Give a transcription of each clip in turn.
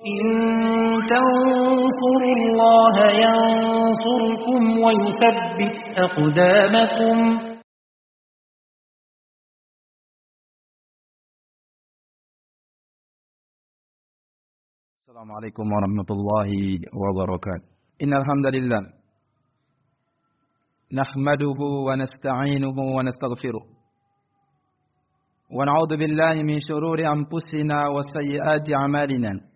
إن تنصروا الله ينصركم ويثبت أقدامكم. السلام عليكم ورحمة الله وبركاته. إن الحمد لله نحمده ونستعينه ونستغفره. ونعوذ بالله من شرور أنفسنا وسيئات أعمالنا.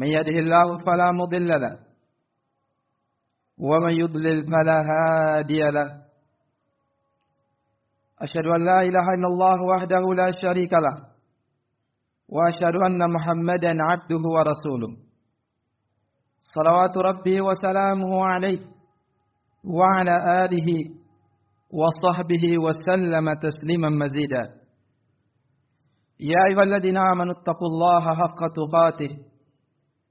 من يده الله فلا مضل له ومن يضلل فلا هادي له. أشهد أن لا إله إلا الله وحده لا شريك له وأشهد أن محمدا عبده ورسوله. صلوات ربي وسلامه عليه وعلى آله وصحبه وسلم تسليما مزيدا. يا أيها الذين آمنوا اتقوا الله حق تقاته.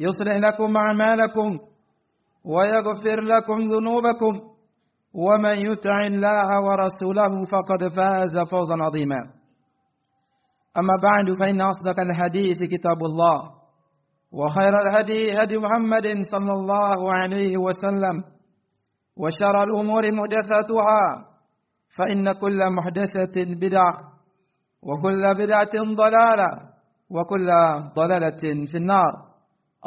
يصلح لكم أعمالكم ويغفر لكم ذنوبكم ومن يطع الله ورسوله فقد فاز فوزا عظيما. أما بعد فإن أصدق الحديث كتاب الله وخير الهدي هدي محمد صلى الله عليه وسلم وشر الأمور محدثاتها فإن كل محدثة بدعة وكل بدعة ضلالة وكل ضلالة في النار.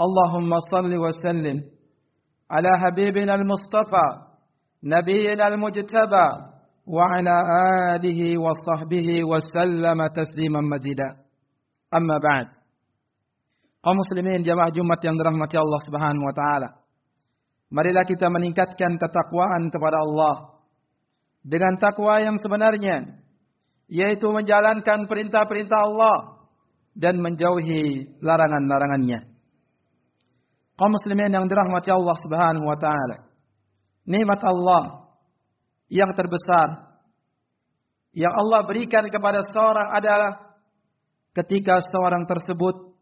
اللهم صل وسلم على حبيبنا المصطفى نبينا المجتبى وعلى آله وصحبه وسلم تسليما مزيدا أما بعد muslimin jamaah Jumat yang dirahmati Allah Subhanahu wa taala marilah kita meningkatkan ketakwaan kepada Allah dengan takwa yang sebenarnya yaitu menjalankan perintah-perintah Allah dan menjauhi larangan-larangannya kaum muslimin yang dirahmati Allah Subhanahu wa taala nikmat Allah yang terbesar yang Allah berikan kepada seorang adalah ketika seorang tersebut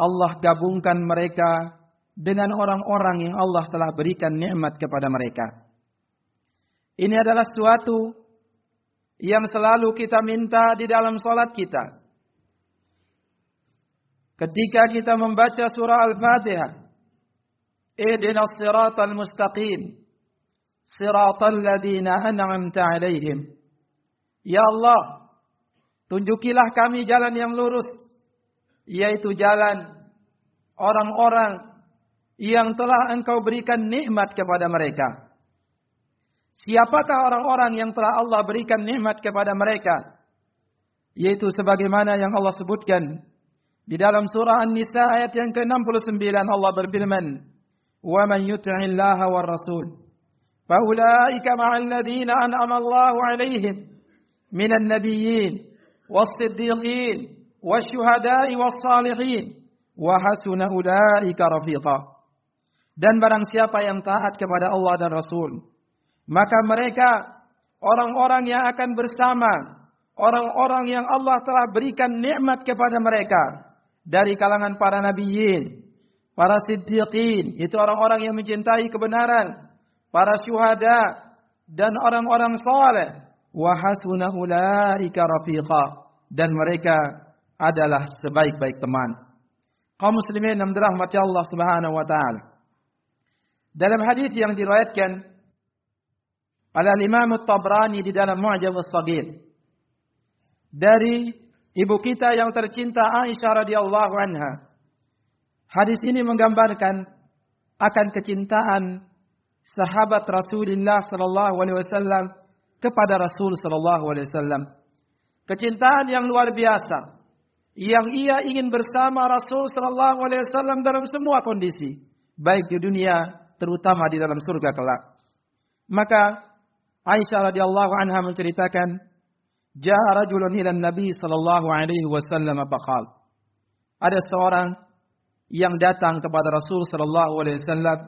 Allah gabungkan mereka dengan orang-orang yang Allah telah berikan nikmat kepada mereka. Ini adalah suatu yang selalu kita minta di dalam salat kita. Ketika kita membaca surah Al-Fatihah, Ihdinas siratal mustaqim siratal ladzina an'amta 'alaihim. Ya Allah, tunjukilah kami jalan yang lurus, yaitu jalan orang-orang yang telah Engkau berikan nikmat kepada mereka. Siapakah orang-orang yang telah Allah berikan nikmat kepada mereka? Yaitu sebagaimana yang Allah sebutkan di dalam surah An-Nisa ayat yang ke-69 Allah berfirman, "Wa man yuti'illaha war rasul" فأولئك مع الذين أنعم الله عليهم من النبيين والصديقين والشهداء والصالحين وحسن أولئك رفيقا dan barang siapa yang taat kepada Allah dan Rasul maka mereka orang-orang yang akan bersama orang-orang yang Allah telah berikan nikmat kepada mereka dari kalangan para nabiyin para siddiqin itu orang-orang yang mencintai kebenaran para syuhada dan orang-orang saleh wa hasuna ulaika rafiqa dan mereka adalah sebaik-baik teman. Kaum muslimin yang dirahmati Allah Subhanahu wa taala. Dalam hadis yang diriwayatkan oleh Imam At-Tabrani di dalam Mu'jam As-Saghir dari ibu kita yang tercinta Aisyah radhiyallahu anha. Hadis ini menggambarkan akan kecintaan sahabat Rasulullah sallallahu alaihi wasallam kepada Rasul sallallahu alaihi wasallam. Kecintaan yang luar biasa yang ia ingin bersama Rasul sallallahu alaihi wasallam dalam semua kondisi, baik di dunia terutama di dalam surga kelak. Maka Aisyah radhiyallahu anha menceritakan, "Ja'a rajulun ila Nabi sallallahu alaihi wasallam faqal." ada seorang yang datang kepada Rasul sallallahu alaihi wasallam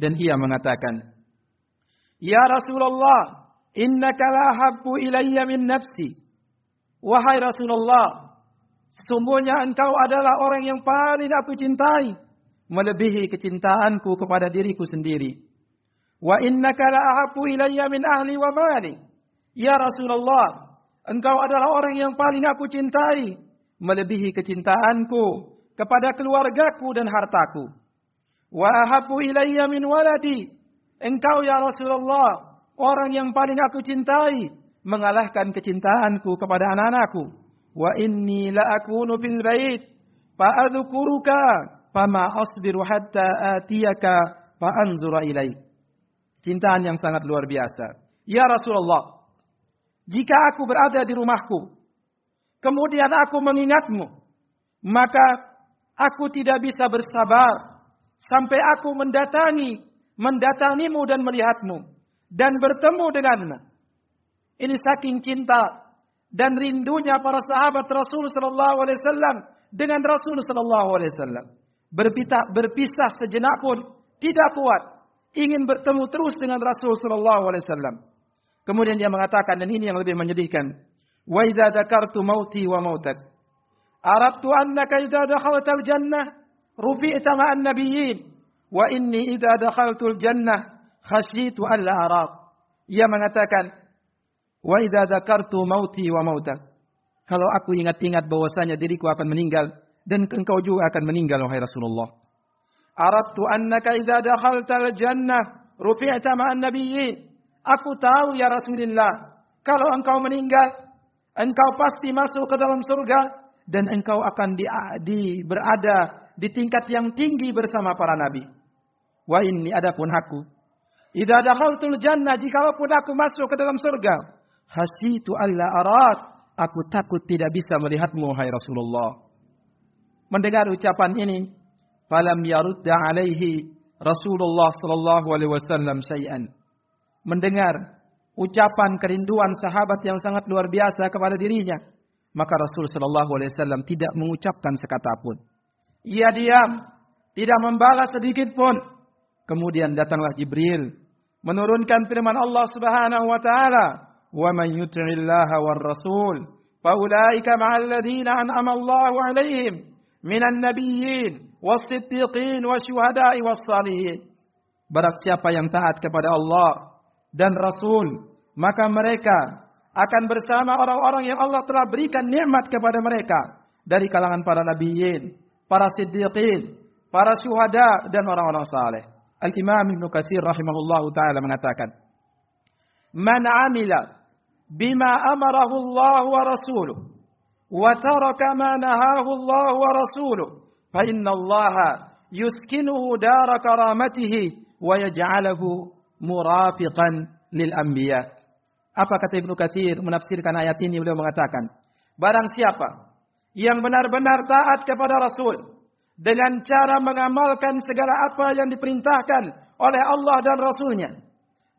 dan ia mengatakan, "Ya Rasulullah, innaka la habbu ilayya min nafsi." Wahai Rasulullah, sesungguhnya engkau adalah orang yang paling aku cintai melebihi kecintaanku kepada diriku sendiri. Wa innaka la ahabbu ilayya min ahli wa mali. Ya Rasulullah, engkau adalah orang yang paling aku cintai melebihi kecintaanku kepada keluargaku dan hartaku. Wa ahabbu ilayya min waladi. Engkau ya Rasulullah, orang yang paling aku cintai mengalahkan kecintaanku kepada anak-anakku. Wa inni la akunu fil bait fa adhkuruka fama asbiru hatta atiyaka fa anzura ilaik. Cintaan yang sangat luar biasa. Ya Rasulullah, jika aku berada di rumahku, kemudian aku mengingatmu, maka Aku tidak bisa bersabar sampai aku mendatangi, mendatangimu dan melihatmu dan bertemu denganmu. Ini saking cinta dan rindunya para sahabat Rasul sallallahu alaihi wasallam dengan Rasul sallallahu alaihi wasallam. Berpisah, berpisah sejenak pun tidak kuat. Ingin bertemu terus dengan Rasul sallallahu alaihi wasallam. Kemudian dia mengatakan dan ini yang lebih menyedihkan. Wa idza dzakartu mauti wa mautak Aradtu annaka idza dakhaltal jannah rufi'ta ma'an nabiyyin wa inni idza dakhaltul jannah khasyitu alla araq. Ia mengatakan wa dzakartu mauti wa mautak. Kalau aku ingat-ingat bahwasanya diriku akan meninggal dan engkau juga akan meninggal wahai Rasulullah. Aradtu annaka idza dakhaltal jannah rufi'ta ma'an nabiyyin. Aku tahu ya Rasulullah, kalau engkau meninggal, engkau pasti masuk ke dalam surga dan engkau akan di, di berada di tingkat yang tinggi bersama para nabi. Wa ini adapun aku. Idza dakhaltul jannah jikalaupun aku masuk ke dalam surga, hasitu alla arat, aku takut tidak bisa melihatmu hai Rasulullah. Mendengar ucapan ini, falam yarudda alaihi Rasulullah sallallahu alaihi wasallam syai'an. Mendengar ucapan kerinduan sahabat yang sangat luar biasa kepada dirinya, maka Rasul Shallallahu Alaihi Wasallam tidak mengucapkan sekata pun. Ia diam, tidak membalas sedikit pun. Kemudian datanglah Jibril menurunkan firman Allah Subhanahu wa taala, "Wa man yuti'illaha war rasul, faulaika ma'al ladzina an'ama Allahu 'alaihim minan nabiyyin was-siddiqin wasyuhada'i was-salihin." Barang siapa yang taat kepada Allah dan Rasul, maka mereka akan bersama orang-orang yang Allah telah berikan nikmat kepada mereka dari kalangan para nabiyin, para siddiqin, para syuhada dan orang-orang saleh. Al-Imam Ibn Katsir rahimahullah taala mengatakan, "Man 'amila bima amarahu Allah wa rasuluh wa taraka ma nahahu Allah wa rasuluh, fa inna Allah yuskinuhu dar karamatihi wa yaj'aluhu murafiqan lil anbiya'." Apa kata Ibnu Katsir menafsirkan ayat ini? Beliau mengatakan, barang siapa yang benar-benar taat kepada Rasul dengan cara mengamalkan segala apa yang diperintahkan oleh Allah dan Rasulnya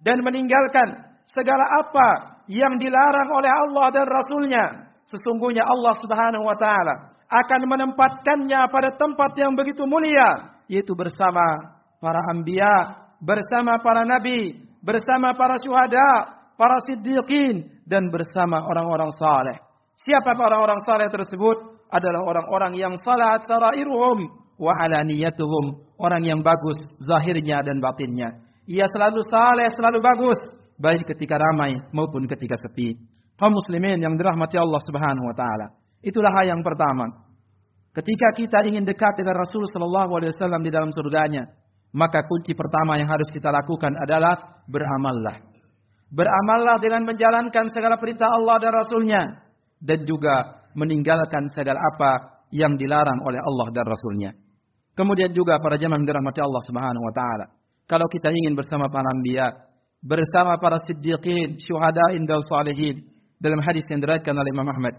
dan meninggalkan segala apa yang dilarang oleh Allah dan Rasulnya, sesungguhnya Allah Subhanahu wa taala akan menempatkannya pada tempat yang begitu mulia, yaitu bersama para anbiya, bersama para nabi, bersama para syuhada, para siddiqin dan bersama orang-orang saleh. Siapa orang-orang saleh tersebut? Adalah orang-orang yang salat sarairuhum wa alaniyatuhum, orang yang bagus zahirnya dan batinnya. Ia selalu saleh, selalu bagus, baik ketika ramai maupun ketika sepi. Kaum muslimin yang dirahmati Allah Subhanahu wa taala. Itulah hal yang pertama. Ketika kita ingin dekat dengan Rasul sallallahu alaihi wasallam di dalam surganya, maka kunci pertama yang harus kita lakukan adalah beramallah. Beramallah dengan menjalankan segala perintah Allah dan Rasulnya. Dan juga meninggalkan segala apa yang dilarang oleh Allah dan Rasulnya. Kemudian juga para jamaah dirahmati Allah Subhanahu wa taala. Kalau kita ingin bersama para anbiya, bersama para siddiqin, syuhada dan salihin dalam hadis yang diriwayatkan oleh Imam Ahmad.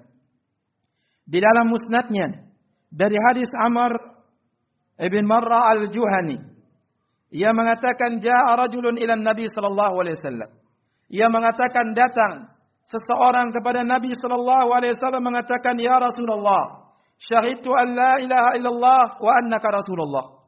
Di dalam musnadnya dari hadis Amr ibn Marra al-Juhani ia mengatakan jaa rajulun ila Nabi sallallahu alaihi wasallam ia mengatakan datang seseorang kepada Nabi sallallahu alaihi wasallam mengatakan ya Rasulullah syahidtu an la ilaha illallah wa annaka rasulullah.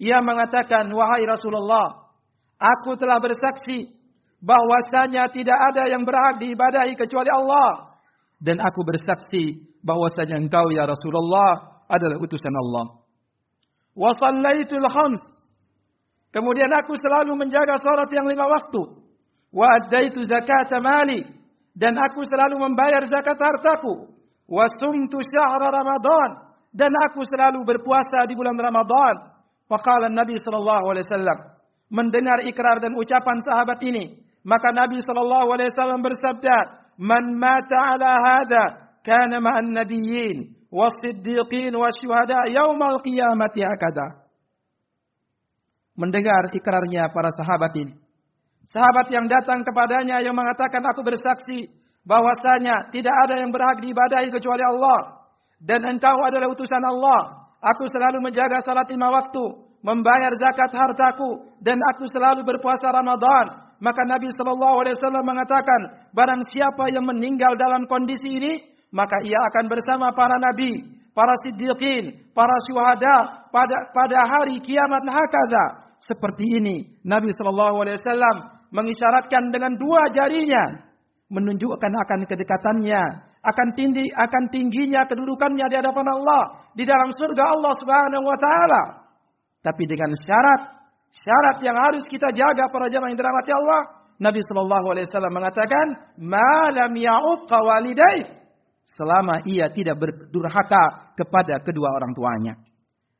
Ia mengatakan, wahai Rasulullah, aku telah bersaksi bahwasanya tidak ada yang berhak diibadahi kecuali Allah. Dan aku bersaksi bahwasanya engkau ya Rasulullah adalah utusan Allah. Wa sallaitul khams. Kemudian aku selalu menjaga salat yang lima waktu. Wa addaitu zakat mali. Dan aku selalu membayar zakat hartaku. Wa sumtu syahra Ramadan. Dan aku selalu berpuasa di bulan Ramadan. Waqala Nabi sallallahu alaihi wasallam mendengar ikrar dan ucapan sahabat ini, maka Nabi sallallahu alaihi wasallam bersabda, "Man mata ala hada kana ma'an nabiyyin wasiddiqin wasyuhada yaumal qiyamati akada." Mendengar ikrarnya para sahabat ini. Sahabat yang datang kepadanya yang mengatakan aku bersaksi bahwasanya tidak ada yang berhak diibadahi kecuali Allah dan engkau adalah utusan Allah Aku selalu menjaga salat lima waktu, membayar zakat hartaku, dan aku selalu berpuasa Ramadan. Maka Nabi Shallallahu Alaihi Wasallam mengatakan, barang siapa yang meninggal dalam kondisi ini, maka ia akan bersama para nabi, para siddiqin, para syuhada pada pada hari kiamat hakada. Seperti ini, Nabi Shallallahu Alaihi Wasallam mengisyaratkan dengan dua jarinya, menunjukkan akan kedekatannya akan tinggi akan tingginya kedudukannya di hadapan Allah di dalam surga Allah Subhanahu wa taala. Tapi dengan syarat syarat yang harus kita jaga para jemaah yang dirahmati Allah. Nabi sallallahu alaihi wasallam mengatakan, "Ma lam ya'uqqa walidai." Selama ia tidak berdurhaka kepada kedua orang tuanya.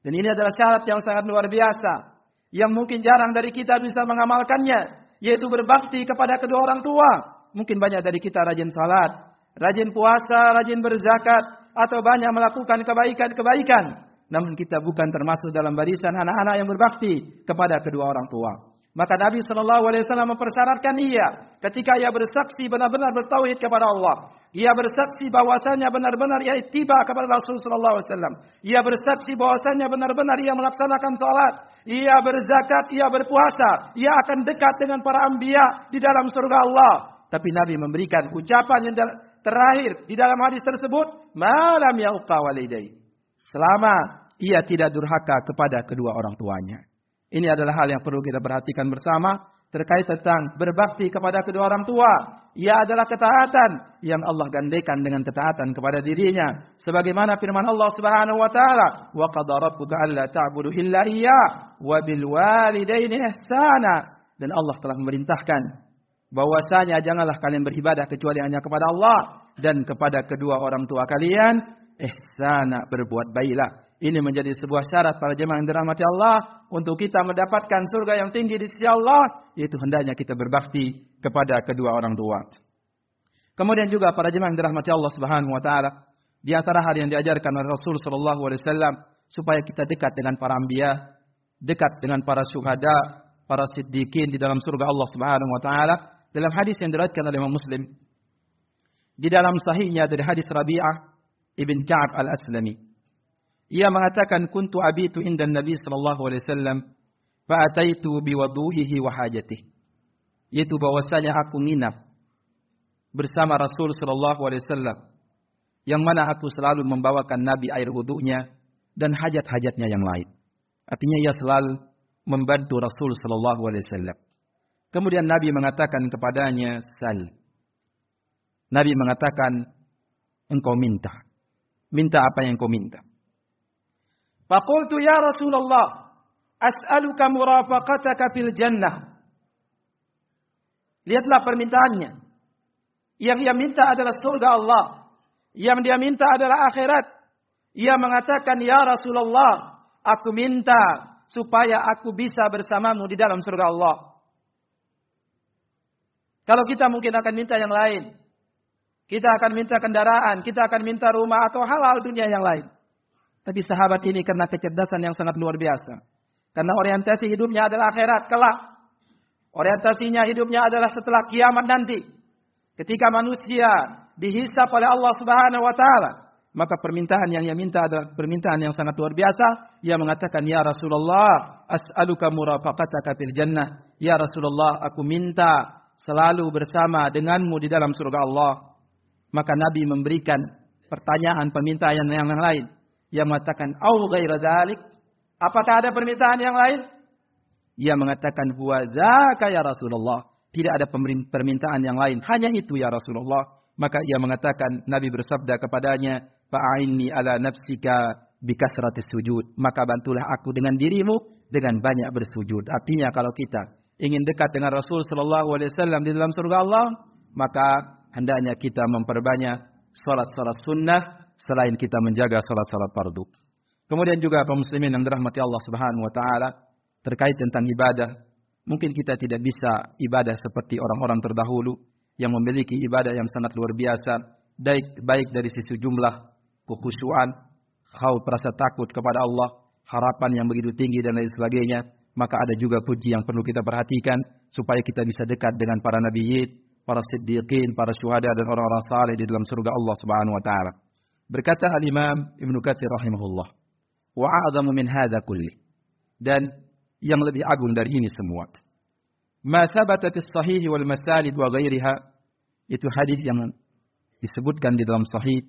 Dan ini adalah syarat yang sangat luar biasa yang mungkin jarang dari kita bisa mengamalkannya, yaitu berbakti kepada kedua orang tua. Mungkin banyak dari kita rajin salat, rajin puasa, rajin berzakat, atau banyak melakukan kebaikan-kebaikan. Namun kita bukan termasuk dalam barisan anak-anak yang berbakti kepada kedua orang tua. Maka Nabi Shallallahu Alaihi Wasallam mempersyaratkan ia ketika ia bersaksi benar-benar bertauhid kepada Allah. Ia bersaksi bahwasanya benar-benar ia tiba kepada Rasul Shallallahu Alaihi Wasallam. Ia bersaksi bahwasanya benar-benar ia melaksanakan salat. Ia berzakat, ia berpuasa. Ia akan dekat dengan para ambia di dalam surga Allah. Tapi Nabi memberikan ucapan yang terakhir di dalam hadis tersebut, malam yauqa walidai. Selama ia tidak durhaka kepada kedua orang tuanya. Ini adalah hal yang perlu kita perhatikan bersama terkait tentang berbakti kepada kedua orang tua. Ia adalah ketaatan yang Allah gandekan dengan ketaatan kepada dirinya. Sebagaimana firman Allah Subhanahu wa taala, "Wa qadara rabbuka alla ta'budu illa iyyah wa bil ihsana." Dan Allah telah memerintahkan bahwasanya janganlah kalian beribadah kecuali hanya kepada Allah dan kepada kedua orang tua kalian ihsana berbuat baiklah. Ini menjadi sebuah syarat para jemaah yang dirahmati Allah untuk kita mendapatkan surga yang tinggi di sisi Allah, yaitu hendaknya kita berbakti kepada kedua orang tua. Kemudian juga para jemaah yang dirahmati Allah Subhanahu wa taala, di antara hal yang diajarkan oleh Rasul sallallahu alaihi wasallam supaya kita dekat dengan para anbiya, dekat dengan para syuhada, para siddiqin di dalam surga Allah Subhanahu wa taala dalam hadis yang diriwayatkan oleh Imam Muslim di dalam sahihnya dari hadis Rabi'ah ibn Ka'ab al-Aslami ia mengatakan kuntu abitu inda Nabi sallallahu alaihi wasallam fa ataitu bi wa hajatihi yaitu bahwasanya aku nginap bersama Rasul sallallahu alaihi wasallam yang mana aku selalu membawakan Nabi air wudunya dan hajat-hajatnya yang lain. Artinya ia selalu membantu Rasul sallallahu alaihi wasallam. Kemudian Nabi mengatakan kepadanya, "Sal." Nabi mengatakan, "Engkau minta." Minta apa yang engkau minta? Faqultu ya Rasulullah, as'aluka murafaqataka fil jannah. Lihatlah permintaannya. Yang ia minta adalah surga Allah. Yang dia minta adalah akhirat. Ia mengatakan, "Ya Rasulullah, aku minta supaya aku bisa bersamamu di dalam surga Allah." Kalau kita mungkin akan minta yang lain. Kita akan minta kendaraan, kita akan minta rumah atau hal-hal dunia yang lain. Tapi sahabat ini karena kecerdasan yang sangat luar biasa. Karena orientasi hidupnya adalah akhirat kelak. Orientasinya hidupnya adalah setelah kiamat nanti. Ketika manusia dihisap oleh Allah Subhanahu wa taala, maka permintaan yang ia minta adalah permintaan yang sangat luar biasa. Ia mengatakan, "Ya Rasulullah, as'aluka murafaqataka fil jannah." Ya Rasulullah, aku minta selalu bersama denganmu di dalam surga Allah. Maka Nabi memberikan pertanyaan, permintaan yang lain. Ia mengatakan, "Au ghaira dzalik?" Apakah ada permintaan yang lain? Ia mengatakan, "Huwa dzaka ya Rasulullah." Tidak ada permintaan yang lain, hanya itu ya Rasulullah. Maka ia mengatakan, Nabi bersabda kepadanya, "Fa'inni ala nafsika bikasratis sujud." Maka bantulah aku dengan dirimu dengan banyak bersujud. Artinya kalau kita ingin dekat dengan Rasul sallallahu alaihi wasallam di dalam surga Allah, maka hendaknya kita memperbanyak salat-salat sunnah selain kita menjaga salat-salat fardu. Kemudian juga kaum muslimin yang dirahmati Allah Subhanahu wa taala terkait tentang ibadah. Mungkin kita tidak bisa ibadah seperti orang-orang terdahulu yang memiliki ibadah yang sangat luar biasa, baik baik dari sisi jumlah, kekhusyuan, khauf rasa takut kepada Allah, harapan yang begitu tinggi dan lain sebagainya, maka ada juga puji yang perlu kita perhatikan supaya kita bisa dekat dengan para nabiyin, para siddiqin, para syuhada dan orang-orang saleh di dalam surga Allah Subhanahu wa taala. Berkata Al-Imam Ibnu Katsir rahimahullah, "Wa min hadza kulli." Dan yang lebih agung dari ini semua. Ma sabata fi sahih wal masalid wa ghairiha itu hadis yang disebutkan di dalam sahih,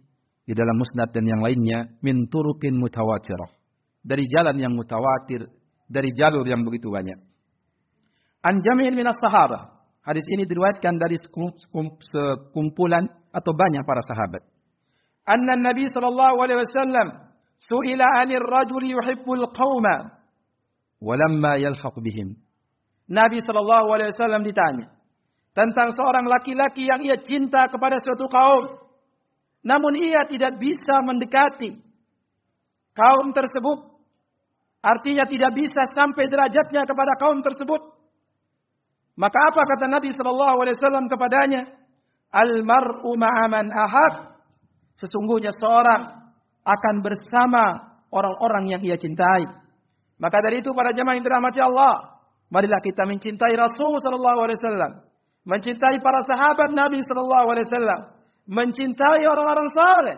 di dalam musnad dan yang lainnya min turuqin mutawatirah. Dari jalan yang mutawatir, dari jalur yang begitu banyak. An jami'in minas sahabah Hadis ini diriwayatkan dari sekumpulan atau banyak para sahabat. Anna Nabi sallallahu alaihi wasallam su'ila 'anil rajuli yuhibbul qauma walamma yalhaq bihim. Nabi sallallahu alaihi wasallam ditanya tentang seorang laki-laki yang ia cinta kepada suatu kaum namun ia tidak bisa mendekati kaum tersebut artinya tidak bisa sampai derajatnya kepada kaum tersebut maka apa kata Nabi Shallallahu Alaihi Wasallam kepadanya? Almaru ma'aman ahad. Sesungguhnya seorang akan bersama orang-orang yang ia cintai. Maka dari itu para jemaah yang dirahmati Allah, marilah kita mencintai Rasul Shallallahu Alaihi Wasallam, mencintai para sahabat Nabi Shallallahu Alaihi Wasallam, mencintai orang-orang saleh,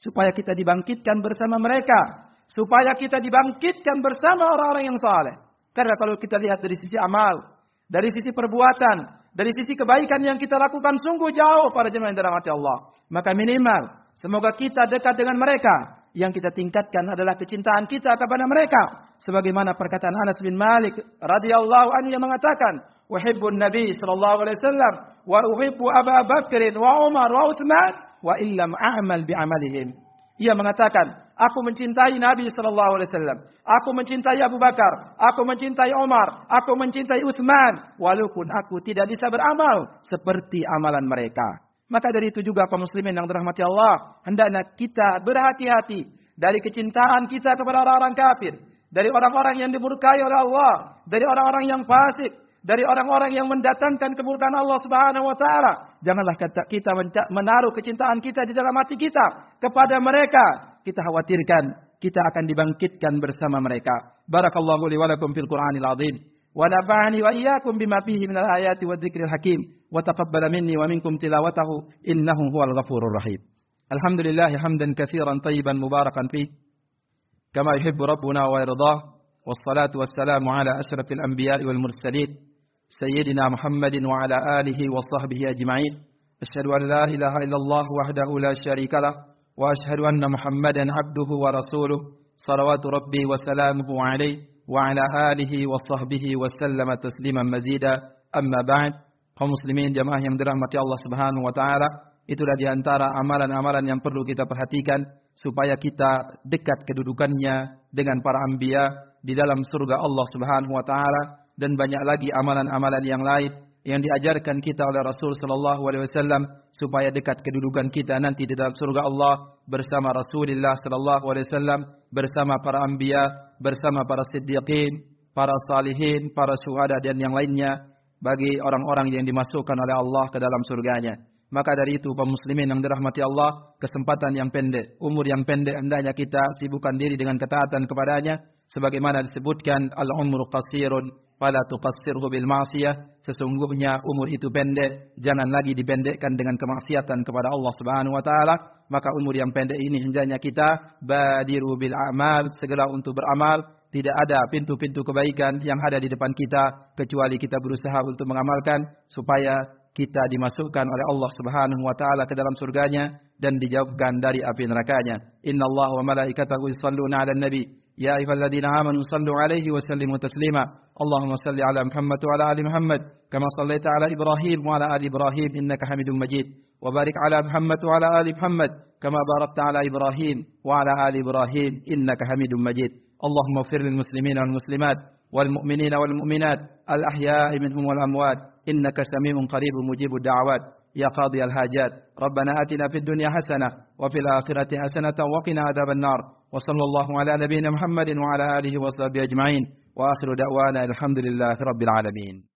supaya kita dibangkitkan bersama mereka, supaya kita dibangkitkan bersama orang-orang yang saleh. Karena kalau kita lihat dari sisi amal, dari sisi perbuatan, dari sisi kebaikan yang kita lakukan sungguh jauh para jemaah yang dirahmati Allah. Maka minimal semoga kita dekat dengan mereka. Yang kita tingkatkan adalah kecintaan kita kepada mereka. Sebagaimana perkataan Anas bin Malik radhiyallahu anhu yang mengatakan, "Uhibbun Nabi sallallahu alaihi wasallam wa uhibbu Abu Bakr wa Umar wa Utsman wa illam a'mal bi'amalihim." Ia mengatakan, aku mencintai Nabi sallallahu alaihi wasallam. Aku mencintai Abu Bakar, aku mencintai Umar, aku mencintai Utsman walaupun aku tidak bisa beramal seperti amalan mereka. Maka dari itu juga kaum muslimin yang dirahmati Allah, hendaknya kita berhati-hati dari kecintaan kita kepada orang-orang kafir, dari orang-orang yang dimurkai oleh Allah, dari orang-orang yang fasik, dari orang-orang yang mendatangkan kemurkaan Allah Subhanahu wa taala. Janganlah kita menaruh kecintaan kita di dalam hati kita kepada mereka. Kita khawatirkan kita akan dibangkitkan bersama mereka. Barakallahu li wa lakum fil Qur'anil. ونفعني وإياكم بما فيه من الآيات والذكر الحكيم. وتقبل مني ومنكم تلاوته. إنه هو الغفور الرحيم. الحمد لله حمدا كثيرا طيبا مباركا فيه. كما يحب ربنا ويرضاه. والصلاة والسلام على أشرف الأنبياء والمرسلين. سيدنا محمد وعلى آله وصحبه أجمعين. أشهد أن لا إله إلا الله وحده لا شريك له. وأشهد أن محمدا عبده ورسوله. صلوات ربي وسلامه عليه. وعلى آله وصحبه وسلم تسليما مزيدا أما بعد kaum muslimin jamaah yang dirahmati Allah Subhanahu wa taala itulah di antara amalan-amalan yang perlu kita perhatikan supaya kita dekat kedudukannya dengan para anbiya di dalam surga Allah Subhanahu wa taala dan banyak lagi amalan-amalan yang lain yang diajarkan kita oleh Rasul sallallahu alaihi wasallam supaya dekat kedudukan kita nanti di dalam surga Allah bersama Rasulullah sallallahu alaihi wasallam bersama para anbiya bersama para siddiqin para salihin para syuhada dan yang lainnya bagi orang-orang yang dimasukkan oleh Allah ke dalam surganya. Maka dari itu kaum muslimin yang dirahmati Allah kesempatan yang pendek umur yang pendek hendaknya kita sibukkan diri dengan ketaatan kepadanya sebagaimana disebutkan al-umru qasirun fala tuqassirhu bil ma'siyah. Sesungguhnya umur itu pendek. Jangan lagi dipendekkan dengan kemaksiatan kepada Allah Subhanahu wa taala. Maka umur yang pendek ini hendaknya kita badiru bil a'mal segera untuk beramal. Tidak ada pintu-pintu kebaikan yang ada di depan kita kecuali kita berusaha untuk mengamalkan supaya kita dimasukkan oleh Allah Subhanahu wa taala ke dalam surganya dan dijauhkan dari api nerakanya. Innallaha wa malaikatahu yusholluna 'alan nabi يا أيها الذين آمنوا صلوا عليه وسلموا تسليما. اللهم صل على محمد وعلى آل محمد كما صليت على إبراهيم وعلى آل إبراهيم إنك حميد مجيد. وبارك على محمد وعلى آل محمد كما باركت على إبراهيم وعلى آل إبراهيم إنك حميد مجيد. اللهم اغفر للمسلمين والمسلمات والمؤمنين والمؤمنات الأحياء منهم والأموات إنك سميع قريب مجيب الدعوات. يا قاضي الحاجات. ربنا آتنا في الدنيا حسنة وفي الآخرة حسنة وقنا عذاب النار. وصلى الله على نبينا محمد وعلى آله وصحبه أجمعين. وآخر دعوانا الحمد لله رب العالمين.